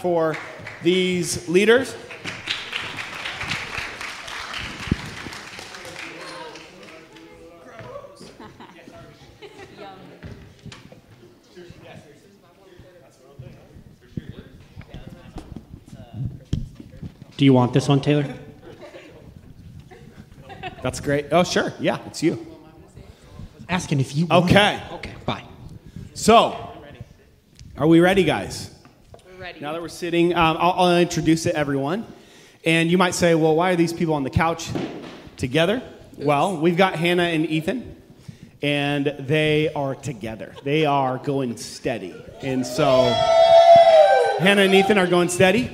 for these leaders. Do you want this one, Taylor? That's great. Oh, sure. Yeah, it's you. Asking if you want Okay. Okay, Bye. So, are we ready, guys? Now that we're sitting, um, I'll, I'll introduce it, everyone. And you might say, well, why are these people on the couch together? Well, we've got Hannah and Ethan, and they are together. They are going steady. And so, Hannah and Ethan are going steady.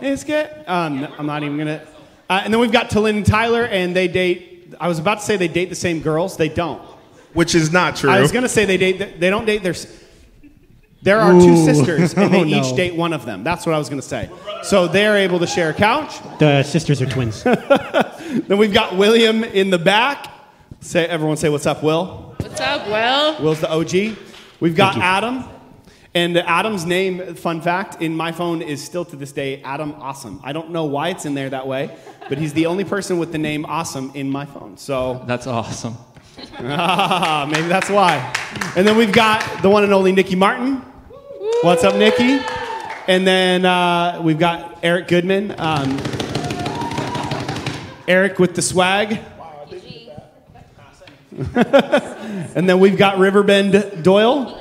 It's good. Um, I'm not even gonna. Uh, and then we've got Talyn and Tyler, and they date. I was about to say they date the same girls. They don't. Which is not true. I was gonna say they date. They don't date their. S- There are two Ooh. sisters, and they Oh, no. each date one of them. That's what I was gonna say. So they're able to share a couch. The sisters are twins. Then we've got William in the back. Say, everyone, say what's up, Will. What's up, Will? Will's the OG. We've got. Adam. And Adam's name, fun fact, in my phone is still to this day Adam Awesome. I don't know why it's in there that way, but he's the only person with the name Awesome in my phone. So That's awesome. Ah, maybe that's why. And then we've got the one and only Nikki Martin. What's up, Nikki? And then uh, we've got Eric Goodman. Um, Eric with the swag. and then we've got Riverbend Doyle.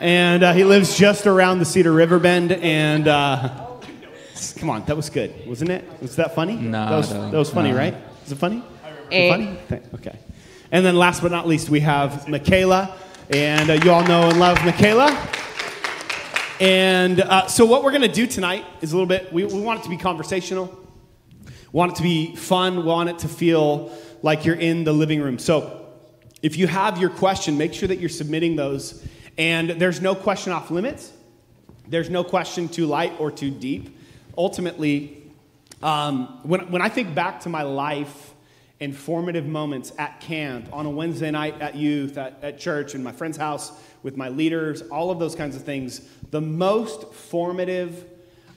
And uh, he lives just around the Cedar Riverbend. And uh, come on, that was good, wasn't it? Was that funny? Nah, that was, no, that was funny, nah. right? Is it funny? Was it Eh. funny? Okay. And then last but not least, we have Michaela. And uh, you all know and love Michaela. And uh, so, what we're going to do tonight is a little bit, we, we want it to be conversational, want it to be fun, want it to feel like you're in the living room. So, if you have your question, make sure that you're submitting those. And there's no question off limits, there's no question too light or too deep. Ultimately, um, when, when I think back to my life and formative moments at camp, on a Wednesday night at youth, at, at church, in my friend's house, with my leaders, all of those kinds of things, the most formative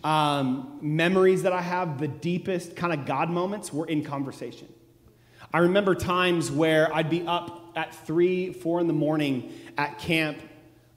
um, memories that I have, the deepest kind of God moments, were in conversation. I remember times where I'd be up at three, four in the morning at camp,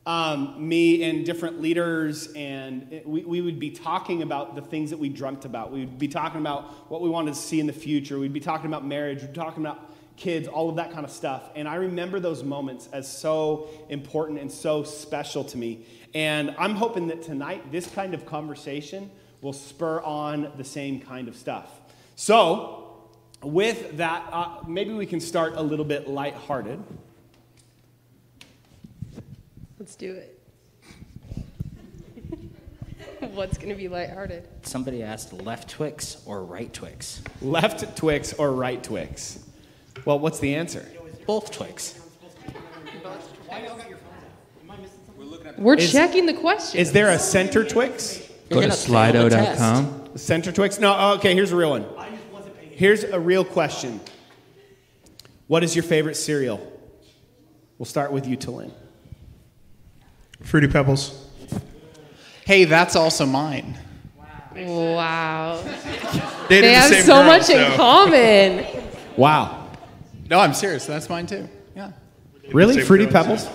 um, me and different leaders, and we, we would be talking about the things that we dreamt about. We would be talking about what we wanted to see in the future. We'd be talking about marriage. We'd be talking about kids, all of that kind of stuff. And I remember those moments as so important and so special to me. And I'm hoping that tonight, this kind of conversation will spur on the same kind of stuff. So, with that, uh, maybe we can start a little bit lighthearted. Let's do it. What's going to be lighthearted? Somebody asked left Twix or right Twix. Left Twix or right Twix? Well, what's the answer? Both Twix. We're Is- checking the question. Is there a center Twix? Go to gonna fail the test. slido.com. Center Twix? No, oh, okay, here's a real one. Here's a real question What is your favorite cereal? We'll start with you, Talin. Fruity Pebbles. Hey, that's also mine. wow. Dated They the have same so girl, much in common. Wow. No, I'm serious. That's mine too. Yeah. Really? Same Fruity girl, Pebbles?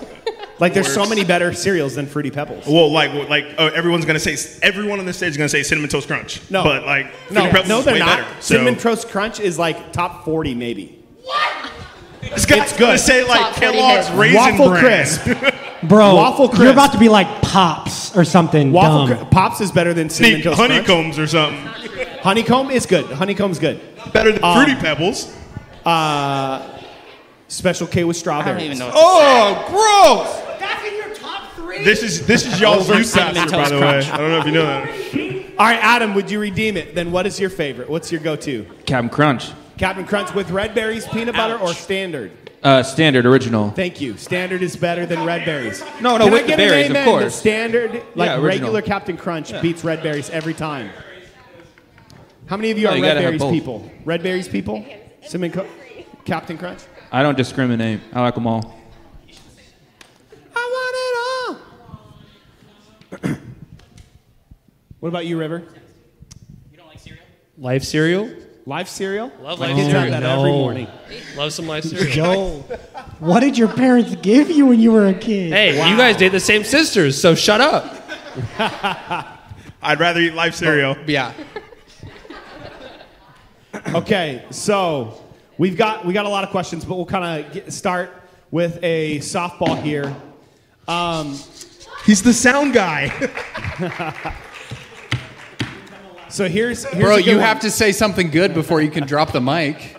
Like, there's so Works. many better cereals than Fruity Pebbles. Well, like, like oh, everyone's gonna say, everyone on the stage is gonna say cinnamon toast crunch. No. but like, No, Fruity Pebbles no, is they're way not. better. So Cinnamon Toast Crunch is like top 40, maybe. this guy's it's gonna say like Top 40 Kellogg's hit. raisin Waffle bran. Crisp. Bro, Waffle crisp. you're about to be like Pops or something Waffle dumb. Cri- Pops is better than Cinnamon Need Toast Crunch. honeycombs or something. Honeycomb is good. Honeycomb's good. Better than Um, Fruity Pebbles. Special K with I strawberries. don't even know. What Oh, gross! This is this is y'all's Over youth pastor, by Toast the way. I don't know if you know that. All right, Adam, would you redeem it? Then what is your favorite? What's your go-to? Captain Crunch. Captain Crunch with red berries, peanut butter, or standard? Uh, standard original. Thank you. Standard is better than red berries. No, no, Can with I the get an berries, of amen course. that Standard, like original. regular Captain Crunch, beats red berries every time. How many of you No, are you red berries people? Red berries people? Cinnamon Co- Captain Crunch? I don't discriminate. I like them all. I want it all. What about you, River? You don't like cereal? Life cereal. Live cereal? Love My life kids cereal. have that every No. morning. Love some life cereal. Joe, what did your parents give you when you were a kid? Hey, you guys date the same sisters, so shut up. I'd rather eat life cereal. Yeah. Okay, so we've got we got a lot of questions, but we'll kind of start with a softball here. Um, He's the sound guy. So here's, here's Bro, you one. have to say something good before you can drop the mic.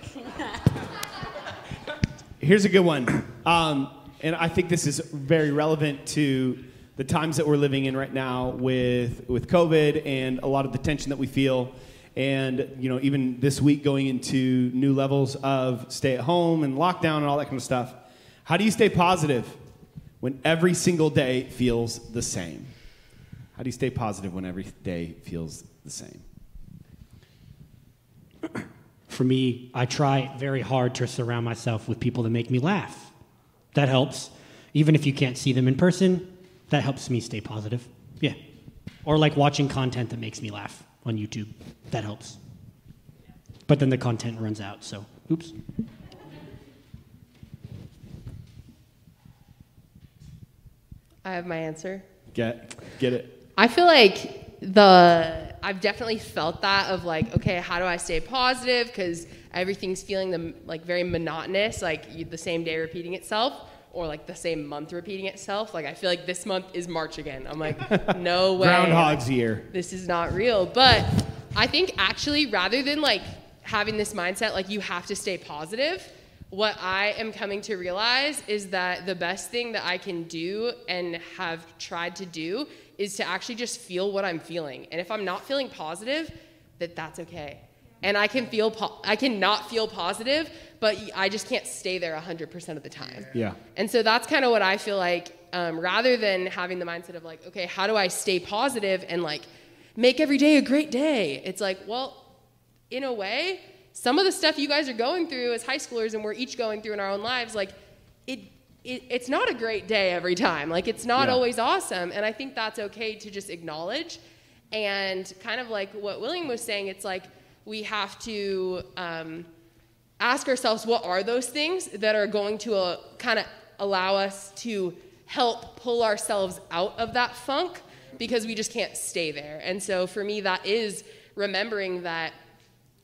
Here's a good one. Um, and I think this is very relevant to the times that we're living in right now with, with COVID and a lot of the tension that we feel. And, you know, even this week going into new levels of stay at home and lockdown and all that kind of stuff. How do you stay positive when every single day feels the same? How do you stay positive when every day feels the same? For me, I try very hard to surround myself with people that make me laugh. That helps. Even if you can't see them in person, that helps me stay positive. Yeah. Or like watching content that makes me laugh on YouTube. That helps. But then the content runs out, so oops. I have my answer. Get, get it? I feel like the I've definitely felt that of like, okay, how do I stay positive? Because everything's feeling the, like very monotonous, like you, the same day repeating itself, or like the same month repeating itself. Like I feel like this month is March again. I'm like, no way. Groundhog's year. this is not real. But I think actually, rather than like having this mindset, like you have to stay positive, what I am coming to realize is that the best thing that I can do and have tried to do is to actually just feel what I'm feeling. And if I'm not feeling positive, that that's okay. And I can feel, po- I can not feel positive, but I just can't stay there 100% of the time. Yeah. And so that's kind of what I feel like, um, rather than having the mindset of like, okay, how do I stay positive and like make every day a great day? It's like, well, in a way, some of the stuff you guys are going through as high schoolers and we're each going through in our own lives, like it, it it's not a great day every time. Like it's not Yeah. always awesome. And I think that's okay to just acknowledge. And kind of like what William was saying, it's like we have to um, ask ourselves what are those things that are going to uh, kind of allow us to help pull ourselves out of that funk because we just can't stay there. And so for me, that is remembering that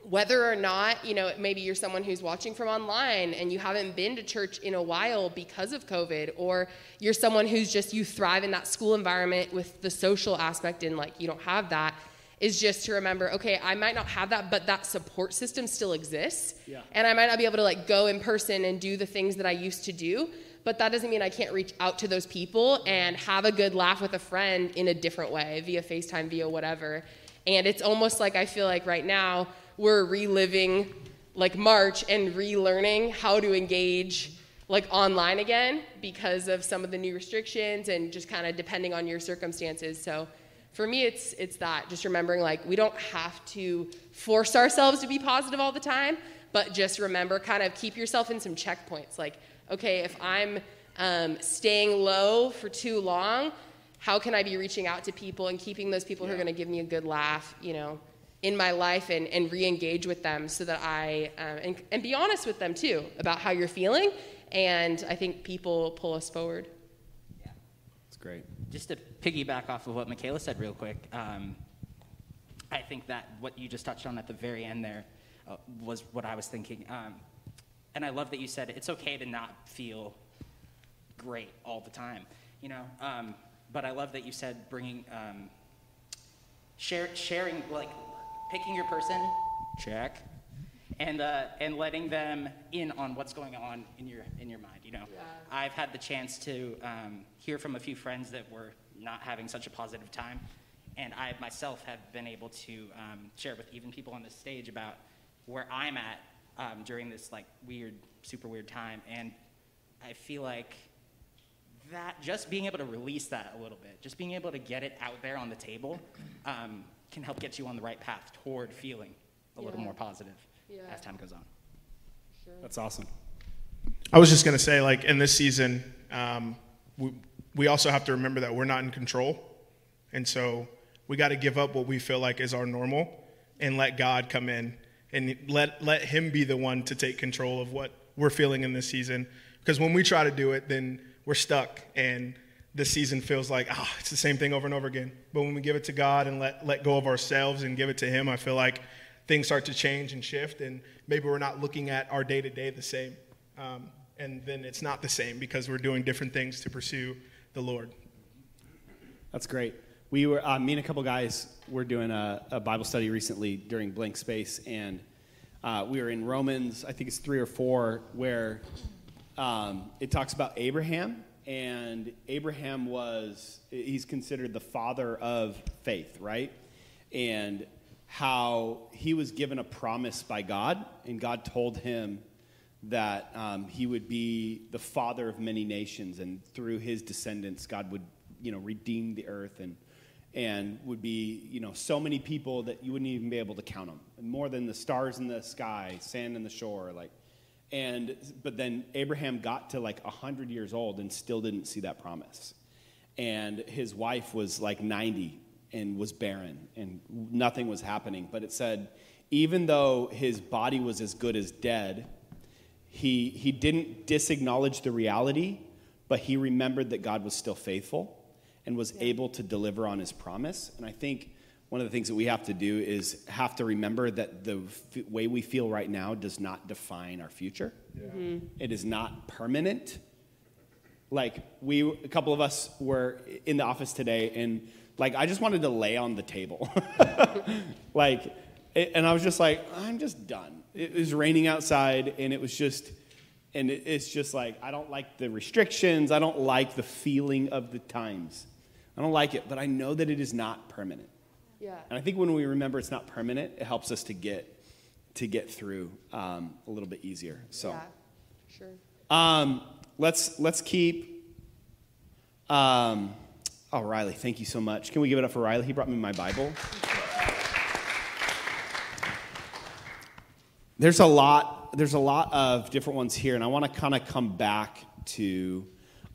whether or not, you know, maybe you're someone who's watching from online and you haven't been to church in a while because of COVID, or you're someone who's just, you thrive in that school environment with the social aspect and like you don't have that, is just to remember, okay, I might not have that, but that support system still exists. Yeah. And I might not be able to like go in person and do the things that I used to do, but that doesn't mean I can't reach out to those people and have a good laugh with a friend in a different way, via FaceTime, via whatever. And it's almost like I feel like right now we're reliving like March and relearning how to engage like online again because of some of the new restrictions and just kind of depending on your circumstances. So for me it's it's that just remembering like we don't have to force ourselves to be positive all the time, but just remember kind of keep yourself in some checkpoints. Like okay, if I'm um, staying low for too long, how can I be reaching out to people and keeping those people who are going to give me a good laugh, you know, in my life and, and re-engage with them so that I, um, and, and be honest with them too about how you're feeling. And I think people pull us forward. Yeah. It's great. Just to piggyback off of what Michaela said real quick, um, I think that what you just touched on at the very end there uh, was what I was thinking. Um, and I love that you said it's okay to not feel great all the time, you know. Um, but I love that you said bringing, um, share, sharing, like picking your person, check, and uh, and letting them in on what's going on in your in your mind. You know, I've had the chance to um, hear from a few friends that were not having such a positive time, and I myself have been able to um, share with even people on this stage about where I'm at um, during this like weird, super weird time, and I feel like that just being able to release that a little bit, just being able to get it out there on the table, um, can help get you on the right path toward feeling a little more positive Yeah. as time goes on. That's awesome. I was just going to say, like, in this season, um, we, we also have to remember that we're not in control. And so we got to give up what we feel like is our normal and let God come in and let let Him be the one to take control of what we're feeling in this season. Because when we try to do it, then we're stuck and the season feels like ah, it's the same thing over and over again. But when we give it to God and let let go of ourselves and give it to Him, I feel like things start to change and shift, and maybe we're not looking at our day to day the same. Um, and then it's not the same because we're doing different things to pursue the Lord. That's great. We were, uh, me and a couple guys were doing a, a Bible study recently during Blank Space, and uh, we were in Romans, I think it's three or four, where um, it talks about Abraham, and Abraham was, he's considered the father of faith, right? And how he was given a promise by God, and God told him that um, he would be the father of many nations, and through his descendants, God would, you know, redeem the earth and and would be, you know, so many people that you wouldn't even be able to count them, more than the stars in the sky, sand in the shore, like. And but then Abraham got to like hundred years old and still didn't see that promise, and his wife was like ninety and was barren and nothing was happening. But it said, even though his body was as good as dead, he, he didn't disacknowledge the reality, but he remembered that God was still faithful and was yeah. able to deliver on his promise. And I think one of the things that we have to do is have to remember that the f- way we feel right now does not define our future. Yeah. Mm-hmm. It is not permanent. Like we, a couple of us were in the office today, and like I just wanted to lay on the table, like, and I was just like, I'm just done it was raining outside, and it was just, and it's just like, I don't like the restrictions. I don't like the feeling of the times. I don't like it, but I know that it is not permanent. Yeah. And I think when we remember it's not permanent, it helps us to get to get through um, a little bit easier. So, yeah, sure. Um, let's let's keep. Um, oh, Riley, thank you so much. Can we give it up for Riley? He brought me my Bible. There's a lot. There's a lot of different ones here, and I want to kind of come back to.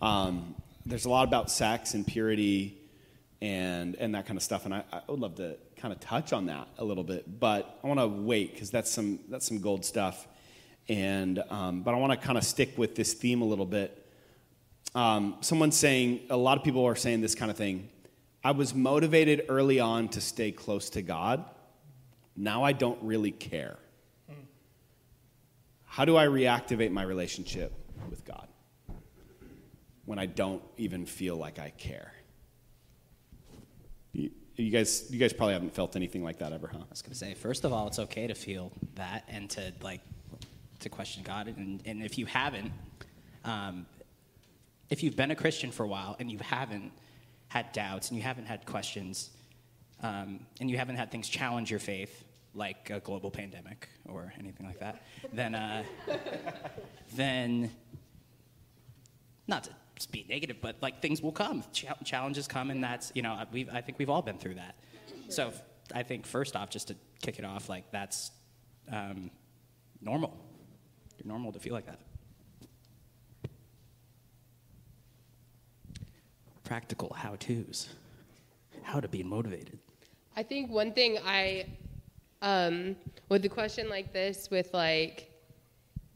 Um, there's a lot about sex and purity, and and that kind of stuff, and I, I would love to kind of touch on that a little bit, but I want to wait because that's some that's some gold stuff, and um, but I want to kind of stick with this theme a little bit. Um, someone's saying a lot of people are saying this kind of thing. I was motivated early on to stay close to God. Now I don't really care. How do I reactivate my relationship with God when I don't even feel like I care? You, guys, you guys probably haven't felt anything like that ever, huh? I was going to say, first of all, it's okay to feel that and to like to question God, and, and if you haven't, um, if you've been a Christian for a while and you haven't had doubts and you haven't had questions, um, and you haven't had things challenge your faith, like a global pandemic or anything like that, then, uh, then not to be negative, but like things will come, Ch- challenges come, and that's you know we I think we've all been through that. So I think first off, just to kick it off, like that's um, normal. You're normal to feel like that. Practical how tos, how to be motivated. I think one thing I um, with a question like this, with like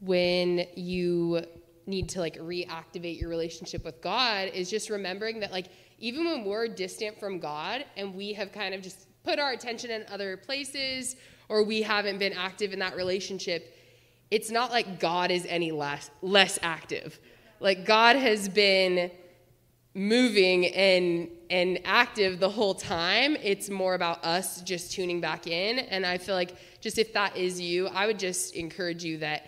when you need to like reactivate your relationship with God, is just remembering that like even when we're distant from God and we have kind of just put our attention in other places or we haven't been active in that relationship, it's not like God is any less less active. Like God has been moving and and active the whole time. It's more about us just tuning back in. And I feel like just if that is you, I would just encourage you that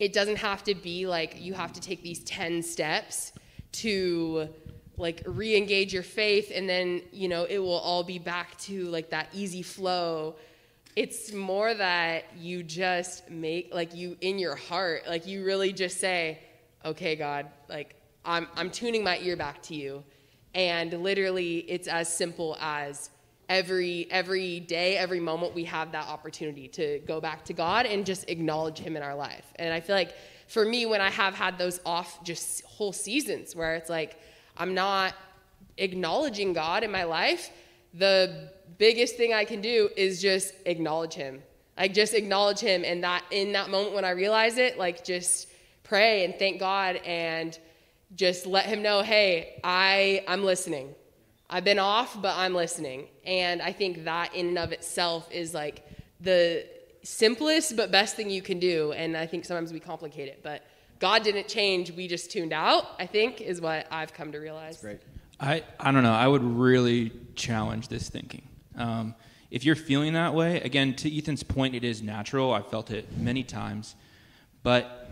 it doesn't have to be like you have to take these 10 steps to like re-engage your faith and then, you know, it will all be back to like that easy flow. It's more that you just make like you in your heart, like you really just say, "Okay, God, like I'm, I'm tuning my ear back to you. And literally, it's as simple as every every day, every moment, we have that opportunity to go back to God and just acknowledge Him in our life. And I feel like for me, when I have had those off just whole seasons where it's like I'm not acknowledging God in my life, the biggest thing I can do is just acknowledge him. Like just acknowledge him and that in that moment when I realize it, like just pray and thank God and just let him know, hey, I I'm listening. I've been off, but I'm listening. And I think that in and of itself is like the simplest but best thing you can do. And I think sometimes we complicate it, but God didn't change. We just tuned out, I think, is what I've come to realize. That's great. I, I don't know. I would really challenge this thinking. Um, if you're feeling that way, again, to Ethan's point, it is natural. I've felt it many times. But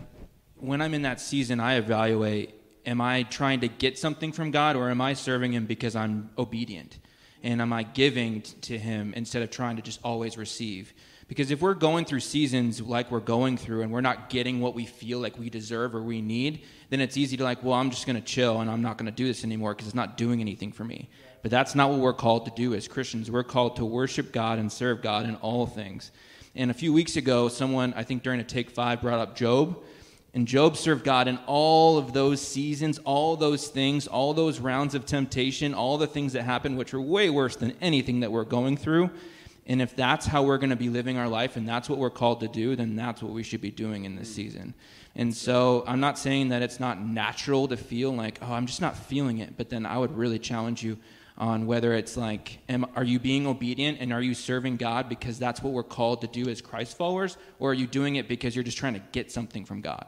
when I'm in that season, I evaluate am I trying to get something from God or am I serving Him because I'm obedient? And am I giving t- to Him instead of trying to just always receive? Because if we're going through seasons like we're going through and we're not getting what we feel like we deserve or we need, then it's easy to like, well, I'm just going to chill and I'm not going to do this anymore because it's not doing anything for me. But that's not what we're called to do as Christians. We're called to worship God and serve God in all things. And a few weeks ago, someone, I think during a take five, brought up Job. And Job served God in all of those seasons, all those things, all those rounds of temptation, all the things that happened, which are way worse than anything that we're going through. And if that's how we're going to be living our life and that's what we're called to do, then that's what we should be doing in this season. And so I'm not saying that it's not natural to feel like, oh, I'm just not feeling it. But then I would really challenge you on whether it's like, am, are you being obedient and are you serving God because that's what we're called to do as Christ followers? Or are you doing it because you're just trying to get something from God?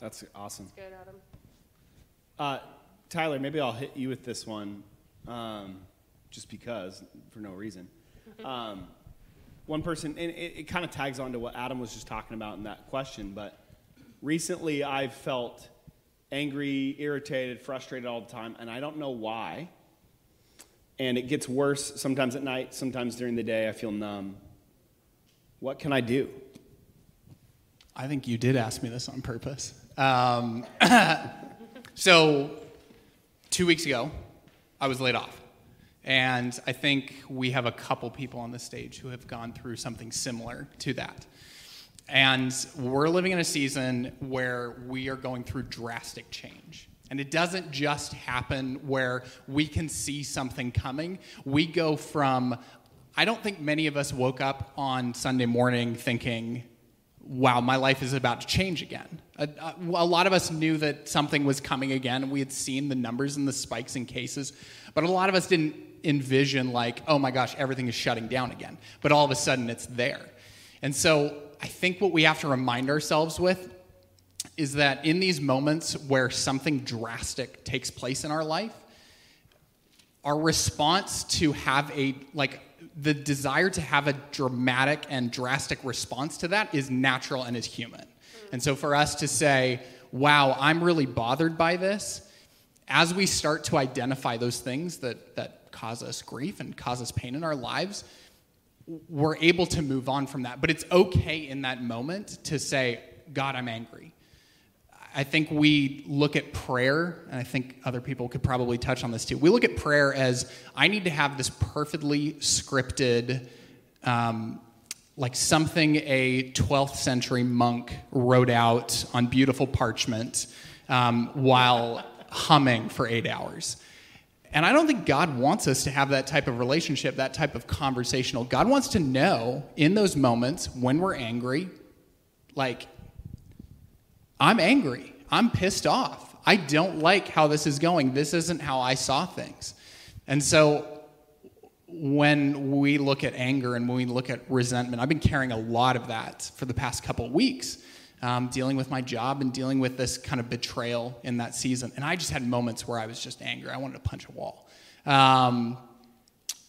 That's awesome. Good, Adam. Uh, Tyler, maybe I'll hit you with this one, um, just because, for no reason. Um, one person, and it, it kind of tags on to what Adam was just talking about in that question, but recently I've felt angry, irritated, frustrated all the time, and I don't know why. And it gets worse sometimes at night, sometimes during the day. I feel numb. What can I do? I think you did ask me this on purpose. Um, so, two weeks ago, I was laid off. And I think we have a couple people on the stage who have gone through something similar to that. And we're living in a season where we are going through drastic change. And it doesn't just happen where we can see something coming. We go from, I don't think many of us woke up on Sunday morning thinking, wow, my life is about to change again. A, a, lot of us knew that something was coming again. We had seen the numbers and the spikes in cases, but a lot of us didn't envision, like, oh my gosh, everything is shutting down again. But all of a sudden, it's there. And so I think what we have to remind ourselves with is that in these moments where something drastic takes place in our life, our response to have a, like, the desire to have a dramatic and drastic response to that is natural and is human. And so for us to say, wow, I'm really bothered by this, as we start to identify those things that, that cause us grief and cause us pain in our lives, we're able to move on from that. But it's okay in that moment to say, God, I'm angry. I think we look at prayer, and I think other people could probably touch on this too. We look at prayer as I need to have this perfectly scripted, um, like something a 12th century monk wrote out on beautiful parchment um, while humming for eight hours. And I don't think God wants us to have that type of relationship, that type of conversational. God wants to know in those moments when we're angry, like, I'm angry. I'm pissed off. I don't like how this is going. This isn't how I saw things. And so when we look at anger and when we look at resentment, I've been carrying a lot of that for the past couple weeks, um, dealing with my job and dealing with this kind of betrayal in that season. And I just had moments where I was just angry. I wanted to punch a wall. Um,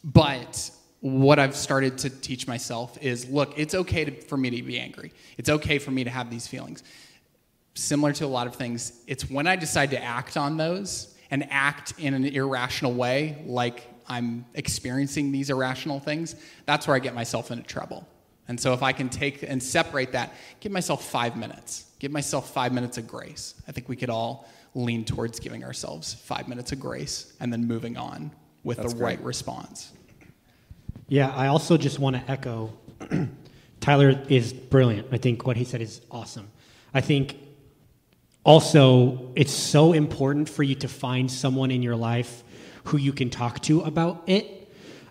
but what I've started to teach myself is look, it's okay to, for me to be angry. It's okay for me to have these feelings similar to a lot of things, it's when I decide to act on those and act in an irrational way, like I'm experiencing these irrational things, that's where I get myself into trouble. And so if I can take and separate that, give myself five minutes, give myself five minutes of grace. I think we could all lean towards giving ourselves five minutes of grace and then moving on with that's the great. right response. Yeah, I also just want to echo Tyler is brilliant. I think what he said is awesome. I think also, it's so important for you to find someone in your life who you can talk to about it.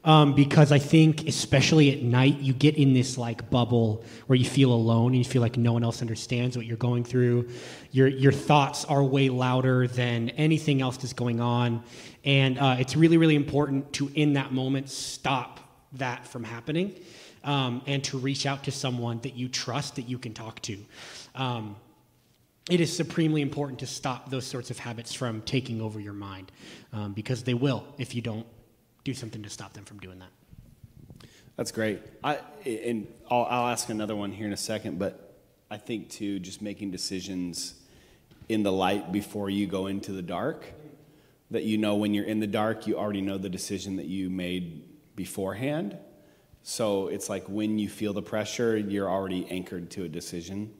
um, because I think, especially at night, you get in this like bubble where you feel alone and you feel like no one else understands what you're going through. Your your thoughts are way louder than anything else that's going on, and uh, it's really really important to in that moment stop that from happening, um, and to reach out to someone that you trust that you can talk to. Um, it is supremely important to stop those sorts of habits from taking over your mind um, because they will if you don't do something to stop them from doing that. That's great. I, and I'll, I'll ask another one here in a second, but I think too, just making decisions in the light before you go into the dark, that you know when you're in the dark, you already know the decision that you made beforehand. So it's like when you feel the pressure, you're already anchored to a decision.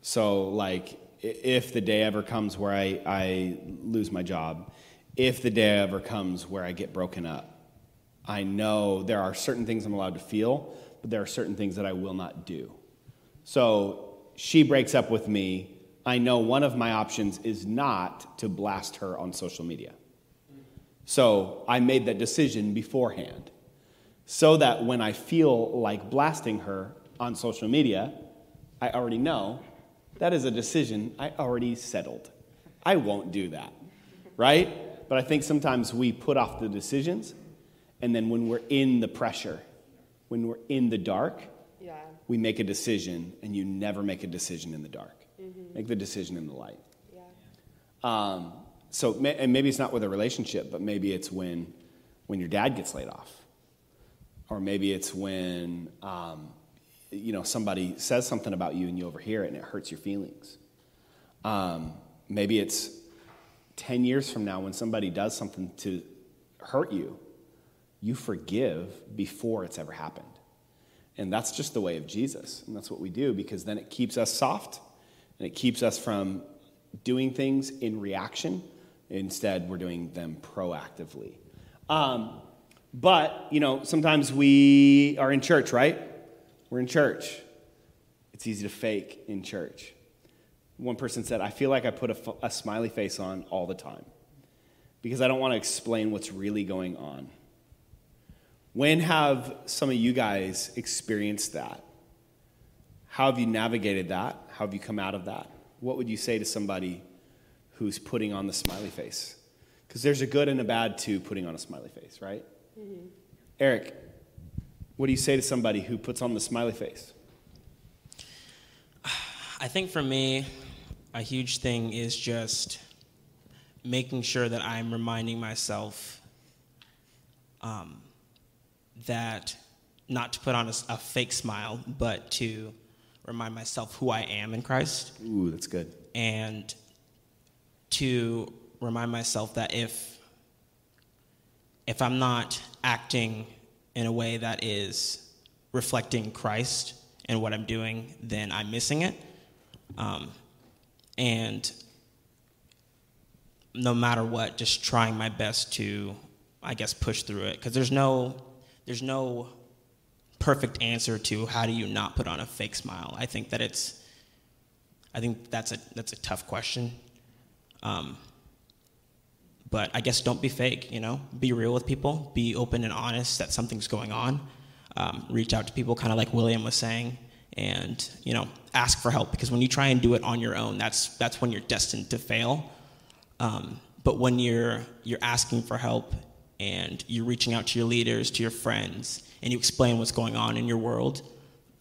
So, like, if the day ever comes where I, I lose my job, if the day ever comes where I get broken up, I know there are certain things I'm allowed to feel, but there are certain things that I will not do. So she breaks up with me. I know one of my options is not to blast her on social media. So I made that decision beforehand so that when I feel like blasting her on social media, I already know that is a decision I already settled. I won't do that, right? But I think sometimes we put off the decisions and then when we're in the pressure, when we're in the dark, yeah. we make a decision, and you never make a decision in the dark. Mm-hmm. Make the decision in the light. Yeah. Um, so, and maybe it's not with a relationship, but maybe it's when, when your dad gets laid off, or maybe it's when um, you know somebody says something about you and you overhear it and it hurts your feelings. Um, maybe it's ten years from now when somebody does something to hurt you you forgive before it's ever happened. And that's just the way of Jesus. And that's what we do because then it keeps us soft and it keeps us from doing things in reaction. Instead, we're doing them proactively. Um, but, you know, sometimes we are in church, right? We're in church. It's easy to fake in church. One person said, I feel like I put a, a smiley face on all the time because I don't want to explain what's really going on. When have some of you guys experienced that? How have you navigated that? How have you come out of that? What would you say to somebody who's putting on the smiley face? Because there's a good and a bad to putting on a smiley face, right? Mm-hmm. Eric, what do you say to somebody who puts on the smiley face? I think for me, a huge thing is just making sure that I'm reminding myself um, that not to put on a, a, fake smile, but to remind myself who I am in Christ. Ooh, that's good. And to remind myself that if if I'm not acting in a way that is reflecting Christ and what I'm doing, then I'm missing it. Um, and no matter what, just trying my best to, I guess, push through it. Because there's no there's no perfect answer to how do you not put on a fake smile. I think that it's, I think that's a that's a tough question. Um, but I guess don't be fake. You know, be real with people. Be open and honest that something's going on. Um, reach out to people, kind of like William was saying, and you know, ask for help because when you try and do it on your own, that's that's when you're destined to fail. Um, but when you're you're asking for help and you're reaching out to your leaders, to your friends, and you explain what's going on in your world,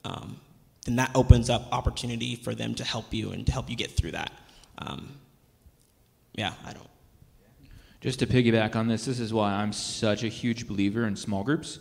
um, then that opens up opportunity for them to help you and to help you get through that. Um, yeah, I don't. Just to piggyback on this, this is why I'm such a huge believer in small groups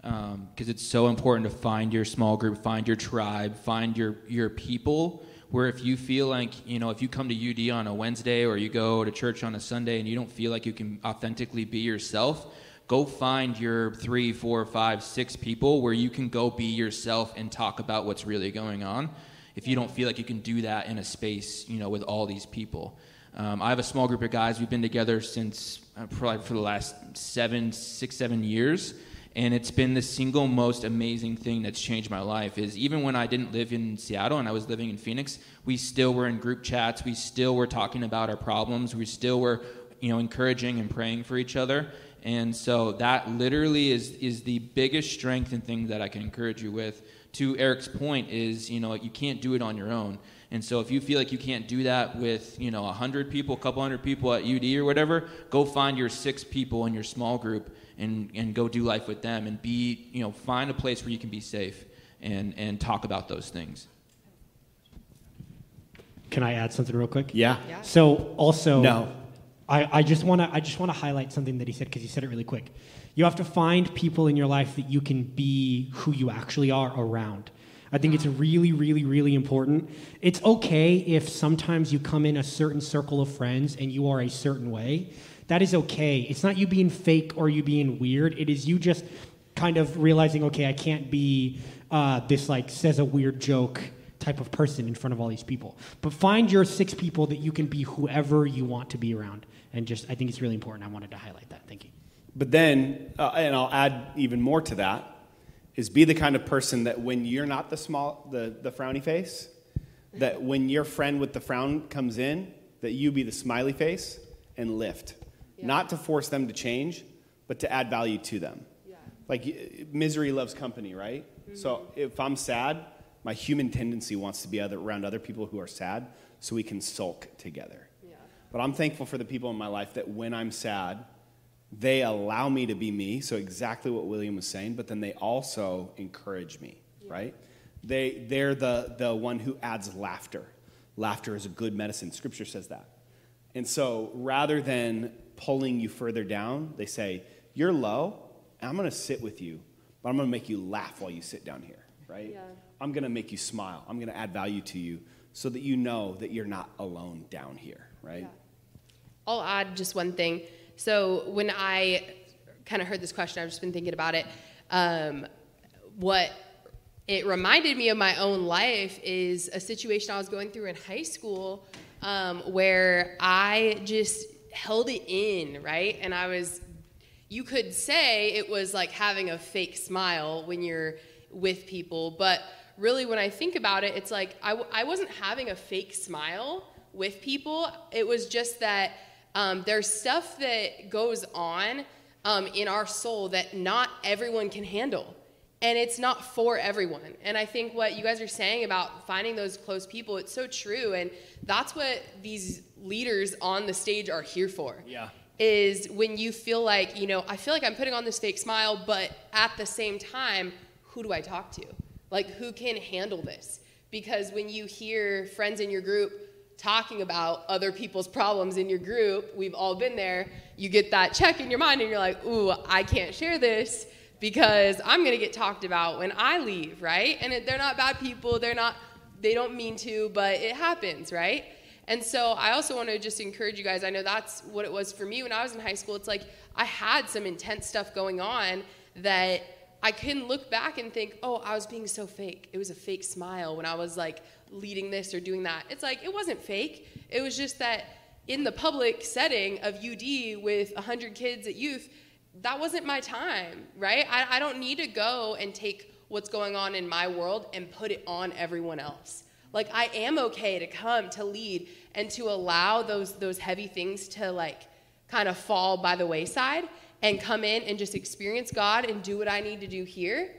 because um, it's so important to find your small group, find your tribe, find your your people where if you feel like, you know, if you come to UD on a Wednesday or you go to church on a Sunday and you don't feel like you can authentically be yourself, go find your three, four, five, six people where you can go be yourself and talk about what's really going on. If you don't feel like you can do that in a space, you know, with all these people. Um, I have a small group of guys. We've been together since uh, probably for the last seven, six, seven years and it's been the single most amazing thing that's changed my life is even when i didn't live in seattle and i was living in phoenix we still were in group chats we still were talking about our problems we still were you know encouraging and praying for each other And so that literally is is the biggest strength and thing that I can encourage you with. To Eric's point is, you know, you can't do it on your own. And so if you feel like you can't do that with, you know, 100 people, a couple hundred people at UD or whatever, go find your six people in your small group and, and go do life with them and be, you know, find a place where you can be safe and, and talk about those things. Can I add something real quick? Yeah. Yeah. So also, No. I, I just want to I just want to highlight something that he said because he said it really quick. You have to find people in your life that you can be who you actually are around. I think it's really, really, really important. It's okay if sometimes you come in a certain circle of friends and you are a certain way. That is okay. It's not you being fake or you being weird. It is you just kind of realizing, okay, I can't be uh, this like says a weird joke type of person in front of all these people. But find your six people that you can be whoever you want to be around. And just, I think it's really important. I wanted to highlight that. Thank you. But then, uh, and I'll add even more to that, is be the kind of person that when you're not the small, the, the frowny face, that when your friend with the frown comes in, that you be the smiley face and lift. Not to force them to change, but to add value to them. Like misery loves company, right? Mm-hmm. So if I'm sad, my human tendency wants to be other, around other people who are sad so we can sulk together. But I'm thankful for the people in my life that when I'm sad, they allow me to be me. So exactly what William was saying, but then they also encourage me, right? They they're the the one who adds laughter. Laughter is a good medicine. Scripture says that. And so rather than pulling you further down, they say, You're low, and I'm gonna sit with you, but I'm gonna make you laugh while you sit down here, right? Yeah. I'm gonna make you smile. I'm gonna add value to you so that you know that you're not alone down here, right? I'll add just one thing. So when I kind of heard this question, I've just been thinking about it. Um, what it reminded me of my own life is a situation I was going through in high school um, where I just held it in, right? And I was, you could say it was like having a fake smile when you're with people, but really when I think about it, it's like I, w- I wasn't having a fake smile with people. It was just that um, there's stuff that goes on um, in our soul that not everyone can handle. And it's not for everyone. And I think what you guys are saying about finding those close people, it's so true. And that's what these leaders on the stage are here for. Yeah. Is when you feel like, you know, I feel like I'm putting on this fake smile, but at the same time, who do I talk to? Like, who can handle this? Because when you hear friends in your group talking about other people's problems in your group, we've all been there, you get that check in your mind and you're like, ooh, I can't share this because I'm going to get talked about when I leave, right? And it, they're not bad people, they're not they don't mean to, but it happens, right? And so I also want to just encourage you guys. I know that's what it was for me when I was in high school. It's like I had some intense stuff going on that I can look back and think, oh, I was being so fake. It was a fake smile when I was like leading this or doing that. It's like it wasn't fake. It was just that in the public setting of UD with 100 kids at youth, that wasn't my time, right? I, I don't need to go and take what's going on in my world and put it on everyone else. Like I am okay to come to lead and to allow those those heavy things to like kind of fall by the wayside and come in and just experience God and do what I need to do here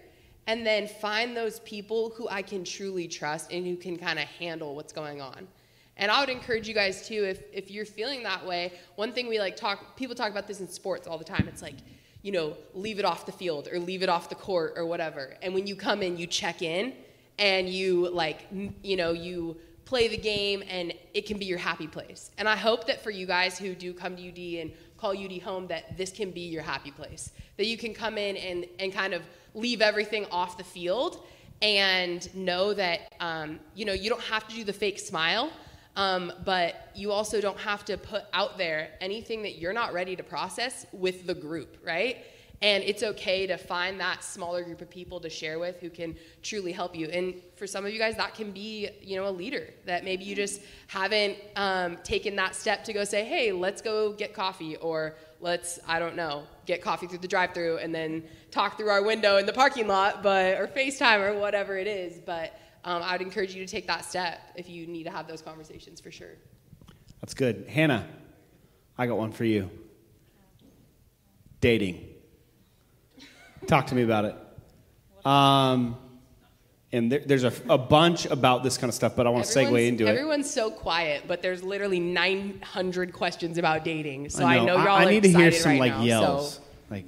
and then find those people who I can truly trust and who can kind of handle what's going on. And I would encourage you guys too, if, if you're feeling that way, one thing we like talk, people talk about this in sports all the time. It's like, you know, leave it off the field or leave it off the court or whatever. And when you come in, you check in and you like, you know, you play the game and it can be your happy place. And I hope that for you guys who do come to UD and call UD home, that this can be your happy place. That you can come in and, and kind of leave everything off the field and know that, um, you know, you don't have to do the fake smile. Um, but you also don't have to put out there anything that you're not ready to process with the group, right? And it's okay to find that smaller group of people to share with who can truly help you. And for some of you guys, that can be, you know, a leader that maybe you just haven't um, taken that step to go say, hey, let's go get coffee, or let's, I don't know, get coffee through the drive-through and then talk through our window in the parking lot, but or FaceTime or whatever it is. But um, I'd encourage you to take that step if you need to have those conversations for sure. That's good. Hannah, I got one for you. dating. Talk to me about it. Um, and there, there's a, a bunch about this kind of stuff, but I want to segue into it. Everyone's so quiet, but there's literally 900 questions about dating. So I know, know. y'all I, are need to hear some right like now, yells, So like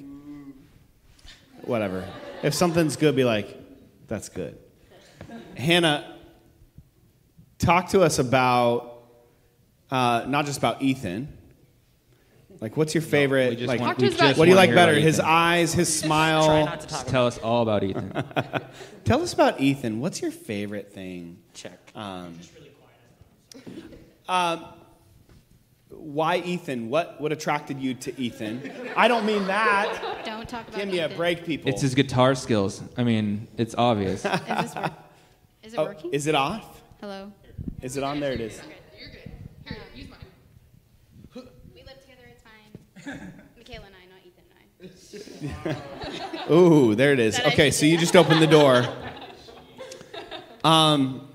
whatever. If something's good, be like, "That's good." Hannah, talk to us about uh, not just about Ethan. Like, what's your favorite? just like, want- Talk to us we about what do you like better? His Ethan. eyes, his smile. Try not to talk Just tell us all about Ethan. Tell us about Ethan. What's your favorite thing? Check. Um, um, why Ethan? What what attracted you to Ethan? I don't mean that. Don't talk about Give me a break, people. It's his guitar skills. I mean, it's obvious. Is this work? Is it Oh, working? is it off? Hello. Is it on? There it is. you're good. Here, use mine. We live together. It's fine. Michaela and I, not Ethan and I. Ooh, there it is. That I Okay, so you just opened the door. Um,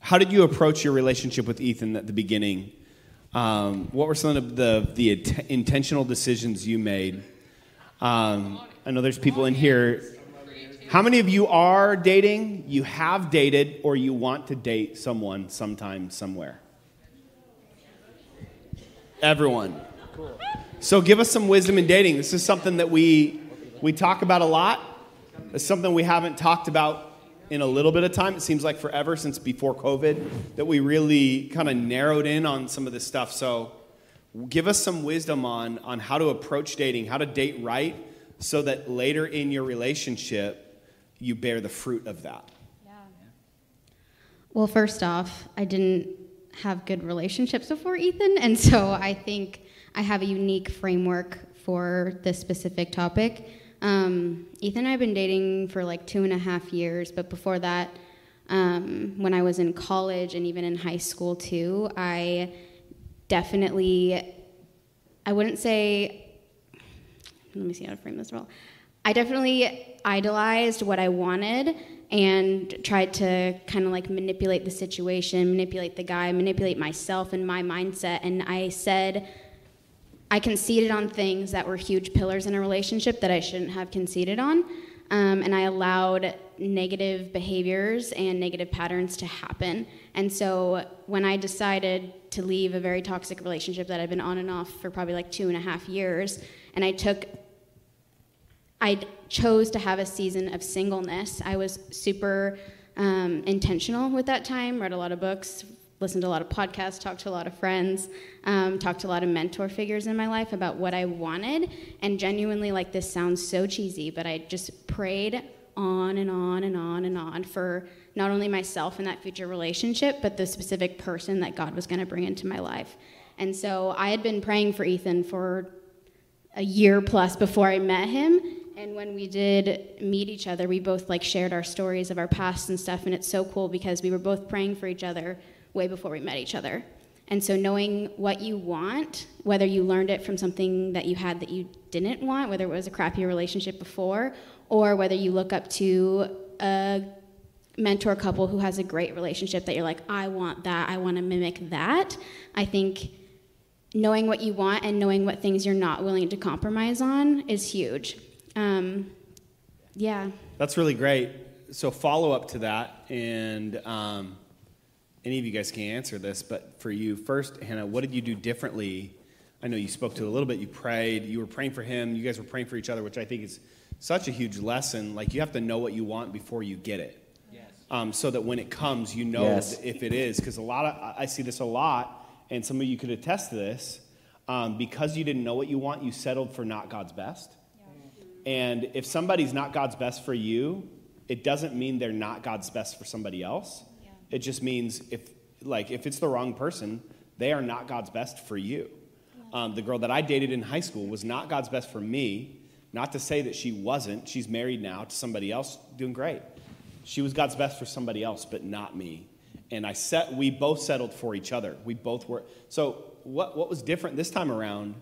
how did you approach your relationship with Ethan at the beginning? Um, what were some of the the int- intentional decisions you made? Um, I know there's people in here. How many of you are dating? You have dated, or you want to date someone sometime, somewhere? Everyone. So give us some wisdom in dating. This is something that we we talk about a lot. It's something we haven't talked about in a little bit of time. It seems like forever since before COVID that we really kind of narrowed in on some of this stuff. So give us some wisdom on on how to approach dating, how to date right so that later in your relationship you bear the fruit of that. Well, first off, I didn't have good relationships before Ethan, and so I think I have a unique framework for this specific topic. Um, Ethan and I have been dating for like two and a half years, but before that, um, when I was in college and even in high school too, I definitely, I wouldn't say, let me see how to frame this well. I definitely idolized what I wanted and tried to kind of like manipulate the situation, manipulate the guy, manipulate myself and my mindset. And I said, I conceded on things that were huge pillars in a relationship that I shouldn't have conceded on. Um, and I allowed negative behaviors and negative patterns to happen. And so when I decided to leave a very toxic relationship that I'd been on and off for probably like two and a half years, and I took I chose to have a season of singleness. I was super um, intentional with that time, read a lot of books, listened to a lot of podcasts, talked to a lot of friends, um, talked to a lot of mentor figures in my life about what I wanted. And genuinely, like this sounds so cheesy, but I just prayed on and on and on and on for not only myself in that future relationship, but the specific person that God was going to bring into my life. And so I had been praying for Ethan for a year plus before I met him. And when we did meet each other, we both like shared our stories of our past and stuff. And it's so cool because we were both praying for each other way before we met each other. And so knowing what you want, whether you learned it from something that you had that you didn't want, whether it was a crappy relationship before, or whether you look up to a mentor couple who has a great relationship that you're like, I want that, I want to mimic that. I think knowing what you want and knowing what things you're not willing to compromise on is huge. Um, yeah. That's really great. So follow up to that, and um, any of you guys can answer this, but for you first, Hannah, what did you do differently? I know you spoke to it a little bit. You prayed. You were praying for him. You guys were praying for each other, which I think is such a huge lesson. Like you have to know what you want before you get it. Yes. Um, so that when it comes, you know Yes. if it is. Because a lot of I I see this a lot, and some of you could attest to this. Um, because you didn't know what you want, you settled for not God's best. And if somebody's not God's best for you, it doesn't mean they're not God's best for somebody else. It just means if, like, if it's the wrong person, they are not God's best for you. Um, the girl that I dated in high school was not God's best for me. Not to say that she wasn't. She's married now to somebody else, doing great. She was God's best for somebody else, but not me. And I set, we both settled for each other. We both were. So what, what was different this time around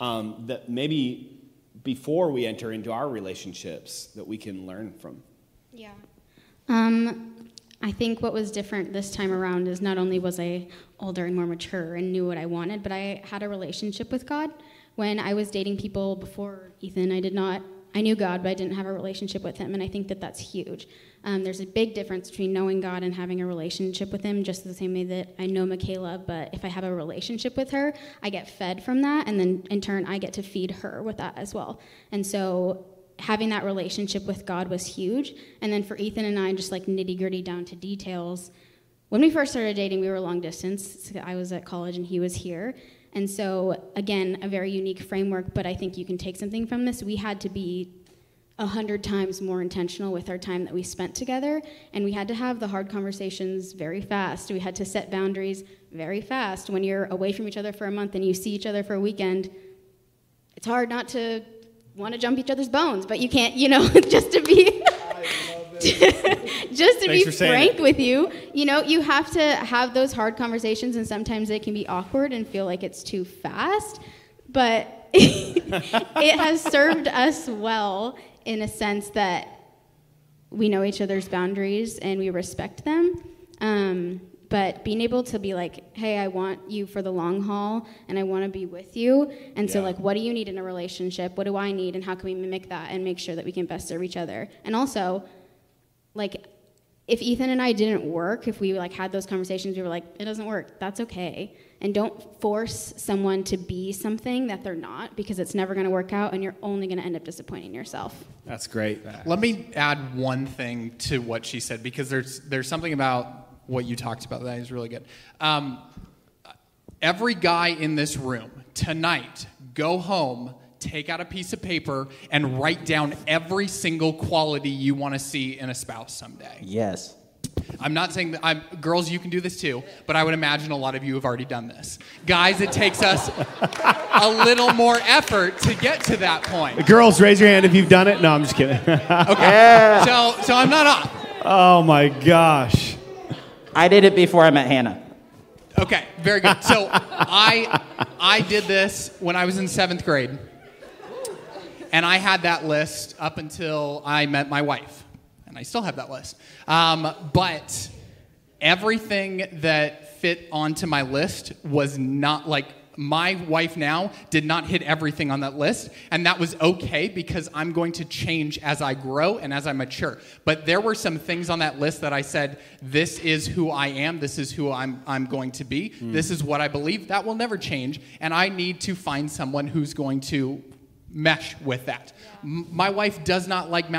um, that maybe before we enter into our relationships that we can learn from? Yeah. Um, I think what was different this time around is not only was I older and more mature and knew what I wanted, but I had a relationship with God when I was dating people before Ethan, I did not, I knew God, but I didn't have a relationship with Him. And I think that that's huge. Um, there's a big difference between knowing God and having a relationship with Him, just the same way that I know Michaela, but if I have a relationship with her, I get fed from that. And then in turn, I get to feed her with that as well. And so having that relationship with God was huge. And then for Ethan and I, just like nitty gritty down to details. When we first started dating, we were long distance. I was at college and he was here. And so, again, a very unique framework, but I think you can take something from this. We had to be a hundred times more intentional with our time that we spent together, and we had to have the hard conversations very fast. We had to set boundaries very fast. When you're away from each other for a month and you see each other for a weekend, it's hard not to want to jump each other's bones, but you can't, you know, just to be. just to Thanks be frank it. with you, you know, you have to have those hard conversations, and sometimes they can be awkward and feel like it's too fast. But it has served us well in a sense that we know each other's boundaries and we respect them. Um, but being able to be like, hey, I want you for the long haul and I want to be with you. And so, like, what do you need in a relationship? What do I need? And how can we mimic that and make sure that we can best serve each other? And also, like, if Ethan and I didn't work, if we like had those conversations, we were like, it doesn't work. That's okay. And don't force someone to be something that they're not because it's never going to work out and you're only going to end up disappointing yourself. That's great. Let me add one thing to what she said because there's there's something about what you talked about that is really good. Um, every guy in this room tonight, go home, take out a piece of paper, and write down every single quality you want to see in a spouse someday. Yes. I'm not saying that I'm girls. You can do this too, but I would imagine a lot of you have already done this. Guys, it takes us a little more effort to get to that point. Girls, raise your hand if you've done it. No, I'm just kidding. Okay. So, so I'm not off. Oh my gosh. I did it before I met Hannah. Okay, very good. So I I did this when I was in seventh grade, and I had that list up until I met my wife, and I still have that list. Um, but everything that fit onto my list was not like my wife now did not hit everything on that list and that was okay because i'm going to change as i grow and as i mature. But there were some things on that list that i said this is who i am. This is who i'm, I'm going to be. Hmm. This is what i believe. That will never change and i need to find someone who's going to mesh with that. M- my wife does not like